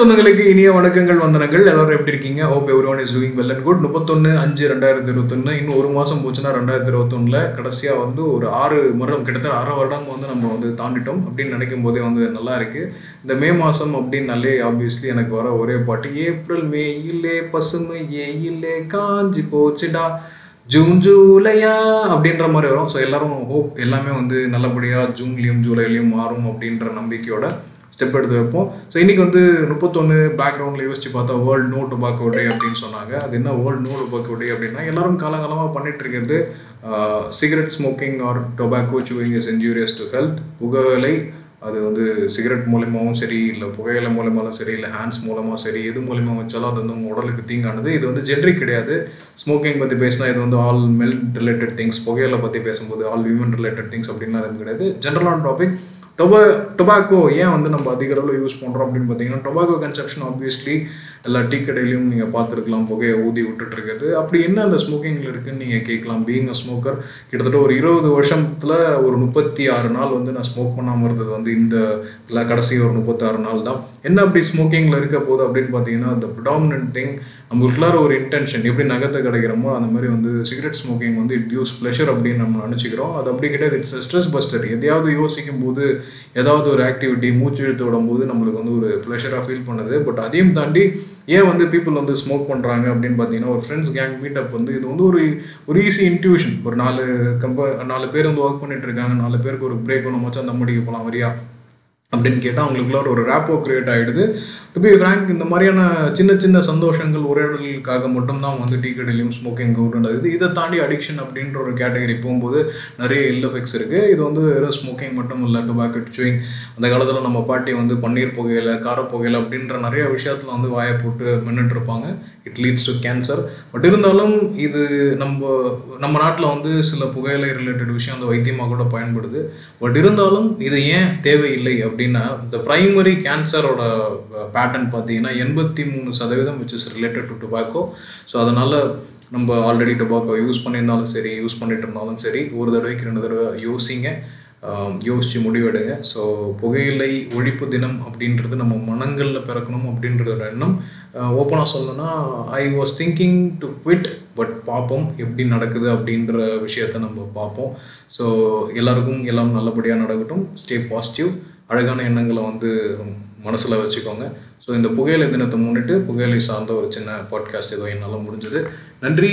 சொந்தங்களுக்கு இனிய வணக்கங்கள் வந்தனங்கள். எல்லாரும் எப்படி இருக்கீங்க? Hope everyone is doing well and good முப்பத்தொன்று அஞ்சு ரெண்டாயிரத்தி இருபத்தொன்று இன்னும் ஒரு மாதம் போச்சுன்னா ரெண்டாயிரத்தி இருபத்தொன்னில் கடைசியாக வந்து ஒரு ஆறு வருடம் கிட்டத்தட்ட அரை வருடம் வந்து நம்ம வந்து தாண்டிட்டோம் அப்படின்னு நினைக்கும் போதே வந்து நல்லா இருக்கு. இந்த மே மாதம் அப்படின்னாலே ஆப்வியஸ்லி எனக்கு வர ஒரே பாட்டு ஏப்ரல் மேயிலே பசுமை ஏயிலே காஞ்சி போச்சுடா ஜூன் ஜூலையா? அப்படின்ற மாதிரி வரும். ஸோ எல்லாரும் ஹோப் எல்லாமே வந்து நல்லபடியாக ஜூன்லேயும் ஜூலைலையும் மாறும் அப்படின்ற நம்பிக்கையோட ஸ்டெப் எடுத்து வைப்போம். ஸோ இன்னைக்கு வந்து முப்பத்தொன்று பேக்ரவுண்டில் யோசிச்சு பார்த்தா வேர்ல்டு நோ டுபாக்கோ டே அப்படின்னு சொன்னாங்க. அது என்ன வேர்ல்டு நோ டுபாக்கோ டே அப்படின்னா எல்லாரும் காலங்காலமாக பண்ணிட்டு இருக்கிறது cigarette smoking or tobacco chewing is injurious to health புகையிலை அது வந்து சிகரெட் மூலயமாவும் சரி இல்லை புகையிலை மூலியமாலும் சரி இல்லை ஹேண்ட்ஸ் மூலமாக சரி எது மூலியமாக வச்சாலும் அது வந்து உங்கள் உடலுக்கு தீங்கானது. இது வந்து ஜென்ரிக் கிடையாது. ஸ்மோக்கிங் பற்றி பேசினா இது வந்து ஆல் மெல் ரிலேட்டட் திங்ஸ் புகையிலை பற்றி பேசும்போது ஆல் விமன் ரிலேட்டட் திங்ஸ் அப்படின்லாம் அது கிடையாது. ஜென்ரலான டாபிக் டொபா டொபாக்கோ ஏன் வந்து நம்ம அதிக அளவில் யூஸ் பண்ணுறோம் அப்படின்னு பார்த்தீங்கன்னா டொபாக்கோ கன்செப்ஷன் ஆப்வியஸ்லி எல்லா டீ கடையிலையும் நீங்கள் பார்த்துருக்கலாம் புகையை ஊதி விட்டுட்டுருக்குது அப்படி என்ன அந்த ஸ்மோக்கிங்கில் இருக்குன்னு நீங்கள் கேட்கலாம். பீங் அ ஸ்மோக்கர் கிட்டத்தட்ட ஒரு இருபது வருஷத்தில் ஒரு முப்பத்தி ஆறு நாள் வந்து நான் ஸ்மோக் பண்ணாமல் இருந்தது வந்து இந்த இல்லை கடைசி ஒரு முப்பத்தாறு நாள் தான். என்ன அப்படி ஸ்மோக்கிங்கில் இருக்க போகுது அப்படின்னு பார்த்தீங்கன்னா the predominant திங் நம்மளுக்குள்ளார ஒரு இன்டென்ஷன் எப்படி நகத்தை கிடைக்கிறோமோ அந்த மாதிரி வந்து சிகரெட் ஸ்மோக்கிங் வந்து இட் யூஸ் ப்ளஷர் அப்படின்னு நம்ம நினச்சிக்கிறோம். அது அப்படி கிடையாது. இட்ஸ் ஸ்ட்ரெஸ் பஸ்டர் எதையாவது யோசிக்கும் போது ஏதாவது ஒரு ஆக்டிவிட்டி மூச்சு இழுத்து விடும்போது நம்மளுக்கு வந்து ஒரு ப்ளஷராக ஃபீல் பண்ணுது. பட் அதையும் தாண்டி ஏன் வந்து பீப்புள் வந்து ஸ்மோக் பண்ணுறாங்க அப்படின்னு பார்த்தீங்கன்னா ஒரு ஃப்ரெண்ட்ஸ் கேங் மீட்டப் வந்து இது வந்து ஒரு ஒரு ஈஸி இன்ட்யூஷன் ஒரு நாலு கம்ப நாலு பேர் வந்து ஒர்க் பண்ணிட்டு இருக்காங்க. நாலு பேருக்கு ஒரு பிரேக் ஒன்று மச்சான் அந்த முடிக்க போகலாம். வரியா அப்படின்னு கேட்டால் அவங்களுக்குள்ள ஒரு ரேப்போ கிரியேட் ஆகிடுது டு பி ஃப்ரேங்க் இந்த மாதிரியான சின்ன சின்ன சந்தோஷங்கள் உரையாடலுக்காக மட்டும்தான் வந்து டீ கடையிலையும் ஸ்மோக்கிங் நடக்குது இதை தாண்டி அடிக்ஷன் அப்படின்ற ஒரு கேட்டகரி போகும்போது நிறைய இல் எஃபெக்ட்ஸ் இருக்குது இது வந்து வெறும் ஸ்மோக்கிங் மட்டும் இல்லை டொபாக்கோ சுவிங் அந்த காலத்தில் நம்ம பாட்டி வந்து பன்னீர் புகையில கார புகையில் அப்படின்ற நிறைய விஷயத்தில் வந்து வாயை போட்டு மென்னுட்டு இருப்பாங்க it leads to cancer but இருந்தாலும் இது நம்ம நம்ம நாட்டில் வந்து சில புகையிலை ரிலேட்டட் விஷயம் அந்த வைத்தியமாக கூட பயன்படுது. பட் இருந்தாலும் இது ஏன் தேவையில்லை அப்படின்னு அப்படின்னா இந்த ப்ரைமரி கேன்சரோட பேட்டர்ன் பார்த்தீங்கன்னா எண்பத்தி மூணு சதவீதம் which is related to tobacco so அதனால் நம்ம ஆல்ரெடி டொபாக்கோ யூஸ் பண்ணியிருந்தாலும் சரி யூஸ் பண்ணிட்டு இருந்தாலும் சரி ஒரு தடவைக்கு ரெண்டு தடவை யோசிங்க. யோசித்து முடிவெடுங்க. ஸோ புகையிலை ஒழிப்பு தினம் அப்படின்றது நம்ம மனங்களில் பிறக்கணும் அப்படின்ற ஒரு எண்ணம். ஓப்பனாக சொல்லணும்னா I was thinking to quit but பார்ப்போம் எப்படி நடக்குது அப்படின்ற விஷயத்த நம்ம பார்ப்போம் ஸோ எல்லாருக்கும் எல்லாம் நல்லபடியாக நடக்கட்டும். ஸ்டே பாசிட்டிவ் அழகான எண்ணங்களை வந்து மனசில் வச்சுக்கோங்க. ஸோ இந்த புகையிலை தினத்தை முன்னிட்டு புகையிலை சார்ந்த ஒரு சின்ன பாட்காஸ்ட் ஏதோ என்னால் முடிஞ்சது. நன்றி.